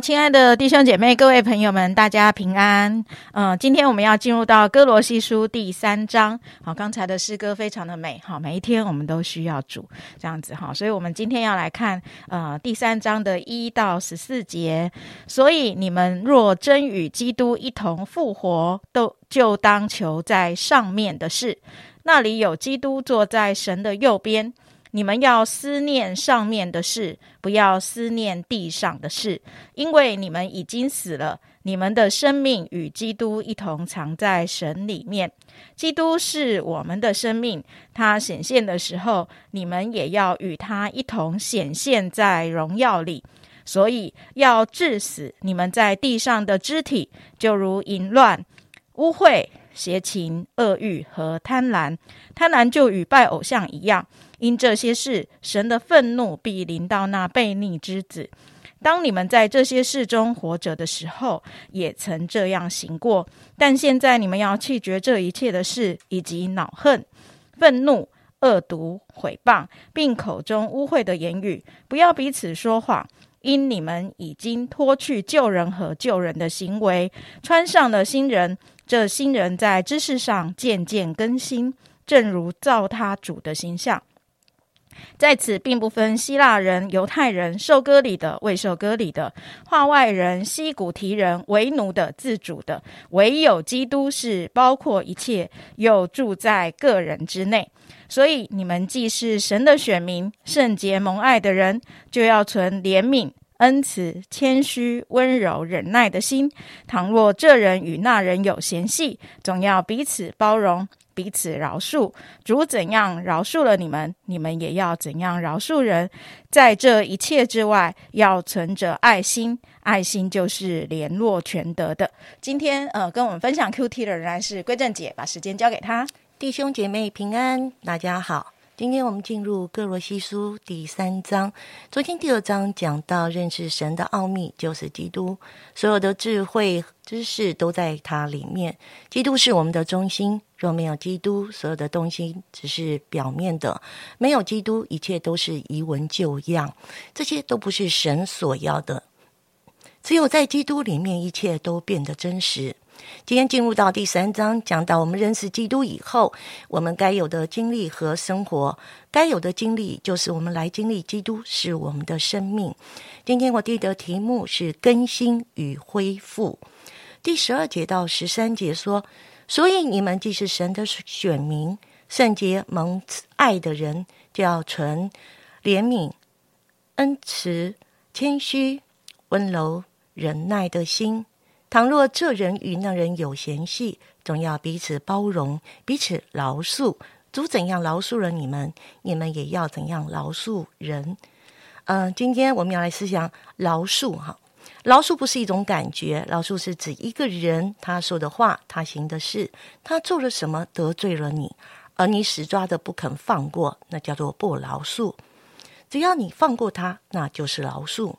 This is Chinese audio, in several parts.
亲爱的弟兄姐妹、各位朋友们，大家平安。嗯，今天我们要进入到哥罗西书第三章。好，刚才的诗歌非常的美。好，每一天我们都需要主这样子哈，所以我们今天要来看呃第三章的一到十四节。所以你们若真与基督一同复活，都就当求在上面的事，那里有基督坐在神的右边。你们要思念上面的事，不要思念地上的事，因为你们已经死了，你们的生命与基督一同藏在神里面。基督是我们的生命，他显现的时候，你们也要与他一同显现在荣耀里。所以要致死你们在地上的肢体，就如淫乱、污秽、邪情、恶欲和贪婪。贪婪就与拜偶像一样。因这些事，神的愤怒必临到那悖逆之子。当你们在这些事中活着的时候，也曾这样行过。但现在你们要弃绝这一切的事，以及恼恨、愤怒、恶毒、毁谤，并口中污秽的言语，不要彼此说谎。因你们已经脱去旧人和旧人的行为，穿上了新人。这新人在知识上渐渐更新，正如造他主的形象。在此，并不分希腊人、犹太人、受割礼的、未受割礼的、化外人、西古提人、为奴的、自主的，唯有基督是包括一切，又住在个人之内。所以，你们既是神的选民、圣洁蒙爱的人，就要存怜悯、恩慈、谦虚、温柔、忍耐的心。倘若这人与那人有嫌隙，总要彼此包容。彼此饶恕，主怎样饶恕了你们，你们也要怎样饶恕人。在这一切之外，要存着爱心，爱心就是联络全德的。今天，呃，跟我们分享 Q T 的仍然是归正姐，把时间交给她。弟兄姐妹平安，大家好。今天我们进入哥罗西书第三章。昨天第二章讲到认识神的奥秘，就是基督，所有的智慧知识都在它里面。基督是我们的中心，若没有基督，所有的东西只是表面的；没有基督，一切都是遗文旧样，这些都不是神所要的。只有在基督里面，一切都变得真实。今天进入到第三章，讲到我们认识基督以后，我们该有的经历和生活，该有的经历就是我们来经历基督是我们的生命。今天我定的题目是更新与恢复。第十二节到十三节说：“所以你们既是神的选民，圣洁蒙爱的人，就要存怜悯、恩慈、谦虚、温柔、忍耐的心。”倘若这人与那人有嫌隙，总要彼此包容，彼此饶恕。主怎样饶恕了你们，你们也要怎样饶恕人。嗯，今天我们要来思想饶恕哈。饶恕不是一种感觉，饶恕是指一个人他说的话、他行的事、他做了什么得罪了你，而你死抓的不肯放过，那叫做不饶恕。只要你放过他，那就是饶恕。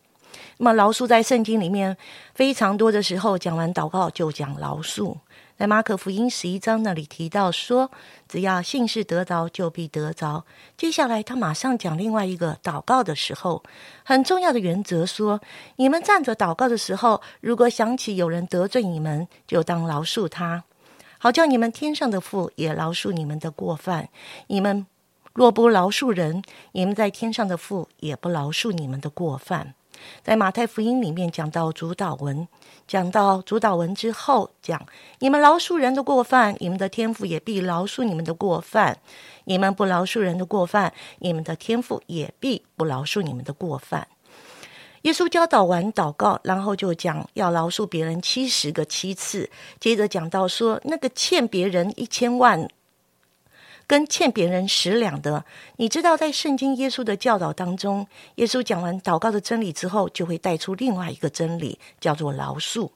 那么饶恕在圣经里面非常多的时候，讲完祷告就讲饶恕。在马可福音十一章那里提到说，只要信是得着，就必得着。接下来他马上讲另外一个祷告的时候，很重要的原则说：你们站着祷告的时候，如果想起有人得罪你们，就当饶恕他，好叫你们天上的父也饶恕你们的过犯。你们若不饶恕人，你们在天上的父也不饶恕你们的过犯。在马太福音里面讲到主导文，讲到主导文之后，讲你们饶恕人的过犯，你们的天赋也必饶恕你们的过犯；你们不饶恕人的过犯，你们的天赋也必不饶恕你们的过犯。耶稣教导完祷告，然后就讲要饶恕别人七十个七次，接着讲到说那个欠别人一千万。跟欠别人十两的，你知道，在圣经耶稣的教导当中，耶稣讲完祷告的真理之后，就会带出另外一个真理，叫做饶恕。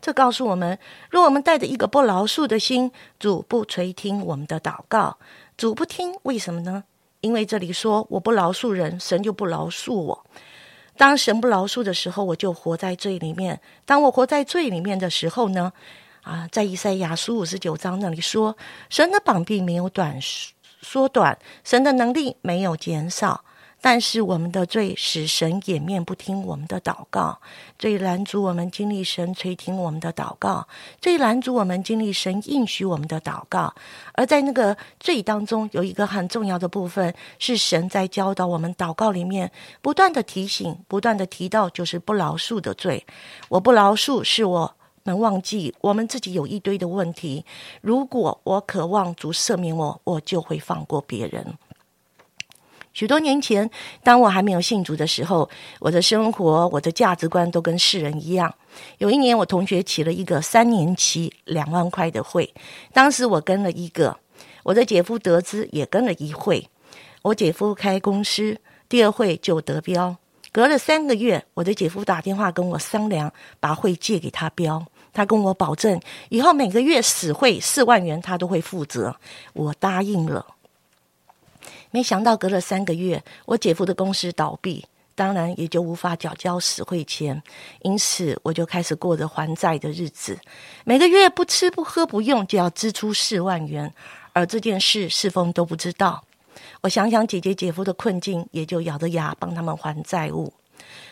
这告诉我们，若我们带着一个不饶恕的心，主不垂听我们的祷告。主不听，为什么呢？因为这里说我不饶恕人，神就不饶恕我。当神不饶恕的时候，我就活在罪里面。当我活在罪里面的时候呢？啊，在以赛亚书五十九章那里说，神的膀臂没有短缩短，神的能力没有减少。但是我们的罪使神掩面不听我们的祷告，最拦阻我们经历神垂听我们的祷告，最拦阻我们经历神应许我们的祷告。而在那个罪当中，有一个很重要的部分，是神在教导我们祷告里面不断的提醒、不断的提到，就是不饶恕的罪。我不饶恕，是我们忘记我们自己有一堆的问题。如果我渴望主赦免我，我就会放过别人。许多年前，当我还没有信主的时候，我的生活、我的价值观都跟世人一样。有一年，我同学起了一个三年期两万块的会，当时我跟了一个，我的姐夫得知也跟了一会。我姐夫开公司，第二会就得标。隔了三个月，我的姐夫打电话跟我商量，把会借给他标。他跟我保证，以后每个月死会四万元，他都会负责。我答应了。没想到隔了三个月，我姐夫的公司倒闭，当然也就无法缴交死会钱，因此我就开始过着还债的日子，每个月不吃不喝不用就要支出四万元，而这件事世峰都不知道。我想想姐姐姐夫的困境，也就咬着牙帮他们还债务。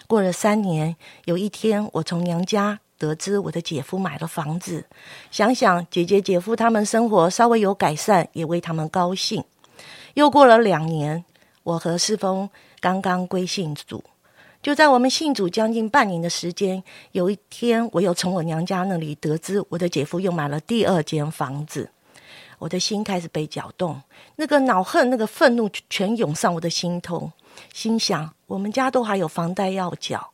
过了三年，有一天我从娘家得知我的姐夫买了房子，想想姐姐姐夫他们生活稍微有改善，也为他们高兴。又过了两年，我和世峰刚刚归信主。就在我们信主将近半年的时间，有一天，我又从我娘家那里得知，我的姐夫又买了第二间房子。我的心开始被搅动，那个恼恨、那个愤怒全涌上我的心头。心想，我们家都还有房贷要缴。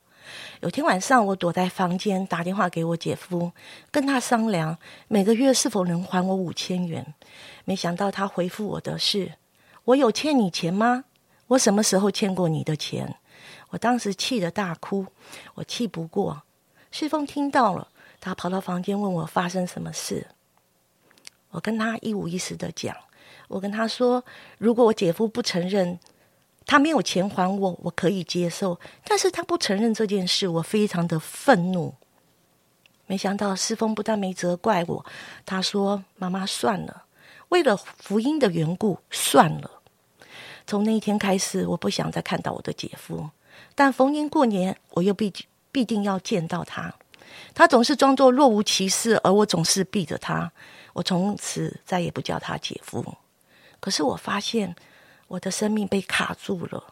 有天晚上，我躲在房间打电话给我姐夫，跟他商量每个月是否能还我五千元。没想到他回复我的是。我有欠你钱吗？我什么时候欠过你的钱？我当时气得大哭，我气不过。旭峰听到了，他跑到房间问我发生什么事。我跟他一五一十的讲，我跟他说，如果我姐夫不承认他没有钱还我，我可以接受；但是他不承认这件事，我非常的愤怒。没想到世峰不但没责怪我，他说：“妈妈，算了。”为了福音的缘故，算了。从那一天开始，我不想再看到我的姐夫。但逢年过年，我又必必定要见到他。他总是装作若无其事，而我总是避着他。我从此再也不叫他姐夫。可是我发现，我的生命被卡住了。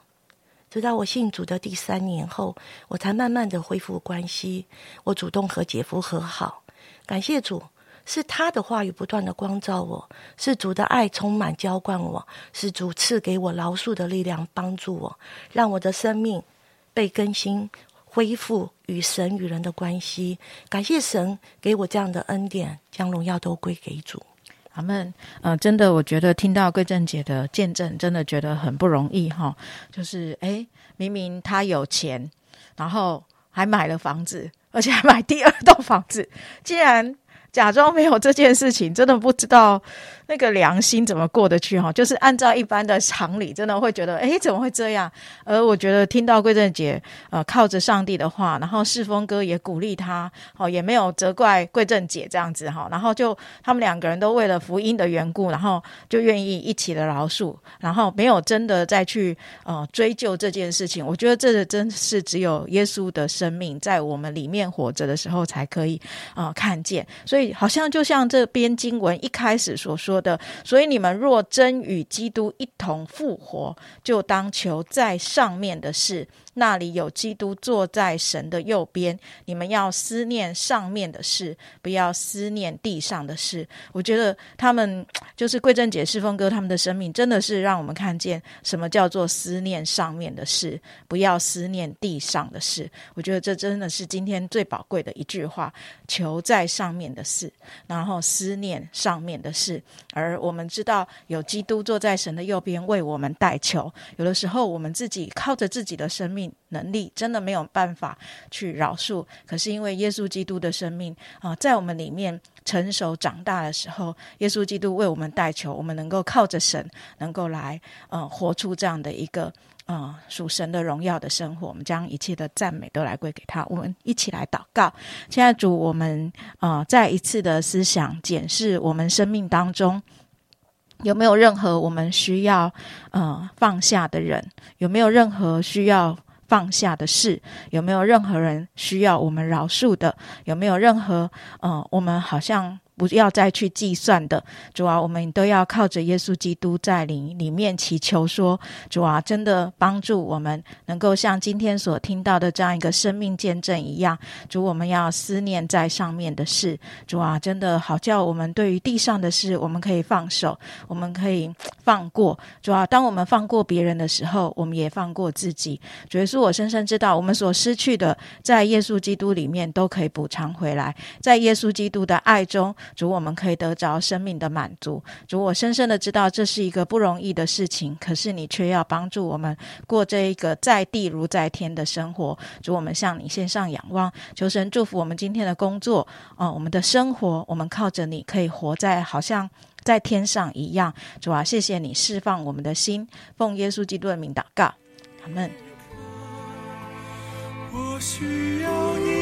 直到我信主的第三年后，我才慢慢的恢复关系。我主动和姐夫和好，感谢主。是他的话语不断的光照我，是主的爱充满浇灌我，是主赐给我饶恕的力量帮助我，让我的生命被更新，恢复与神与人的关系。感谢神给我这样的恩典，将荣耀都归给主。阿门。呃，真的，我觉得听到桂正姐的见证，真的觉得很不容易哈。就是诶，明明他有钱，然后还买了房子，而且还买第二栋房子，竟然。假装没有这件事情，真的不知道那个良心怎么过得去哈。就是按照一般的常理，真的会觉得，哎，怎么会这样？而我觉得听到桂正姐呃靠着上帝的话，然后世峰哥也鼓励他，哦，也没有责怪桂正姐这样子哈。然后就他们两个人都为了福音的缘故，然后就愿意一起的饶恕，然后没有真的再去呃追究这件事情。我觉得这真是只有耶稣的生命在我们里面活着的时候才可以啊看见。所以。好像就像这边经文一开始所说的，所以你们若真与基督一同复活，就当求在上面的事。那里有基督坐在神的右边，你们要思念上面的事，不要思念地上的事。我觉得他们就是贵正姐、世峰哥他们的生命，真的是让我们看见什么叫做思念上面的事，不要思念地上的事。我觉得这真的是今天最宝贵的一句话：求在上面的事，然后思念上面的事。而我们知道有基督坐在神的右边为我们代求。有的时候我们自己靠着自己的生命。能力真的没有办法去饶恕，可是因为耶稣基督的生命啊，在我们里面成熟长大的时候，耶稣基督为我们代求，我们能够靠着神，能够来呃活出这样的一个呃属神的荣耀的生活。我们将一切的赞美都来归给他。我们一起来祷告。现在主，我们呃再一次的思想检视我们生命当中。有没有任何我们需要呃放下的人？有没有任何需要放下的事？有没有任何人需要我们饶恕的？有没有任何呃我们好像？不要再去计算的，主啊，我们都要靠着耶稣基督在里里面祈求，说主啊，真的帮助我们能够像今天所听到的这样一个生命见证一样，主，我们要思念在上面的事，主啊，真的好叫我们对于地上的事，我们可以放手，我们可以放过，主啊，当我们放过别人的时候，我们也放过自己。主耶稣，我深深知道，我们所失去的，在耶稣基督里面都可以补偿回来，在耶稣基督的爱中。主，我们可以得着生命的满足。主，我深深的知道这是一个不容易的事情，可是你却要帮助我们过这一个在地如在天的生活。主，我们向你献上仰望，求神祝福我们今天的工作，哦，我们的生活，我们靠着你可以活在好像在天上一样。主啊，谢谢你释放我们的心，奉耶稣基督的名祷告，阿门。我需要你。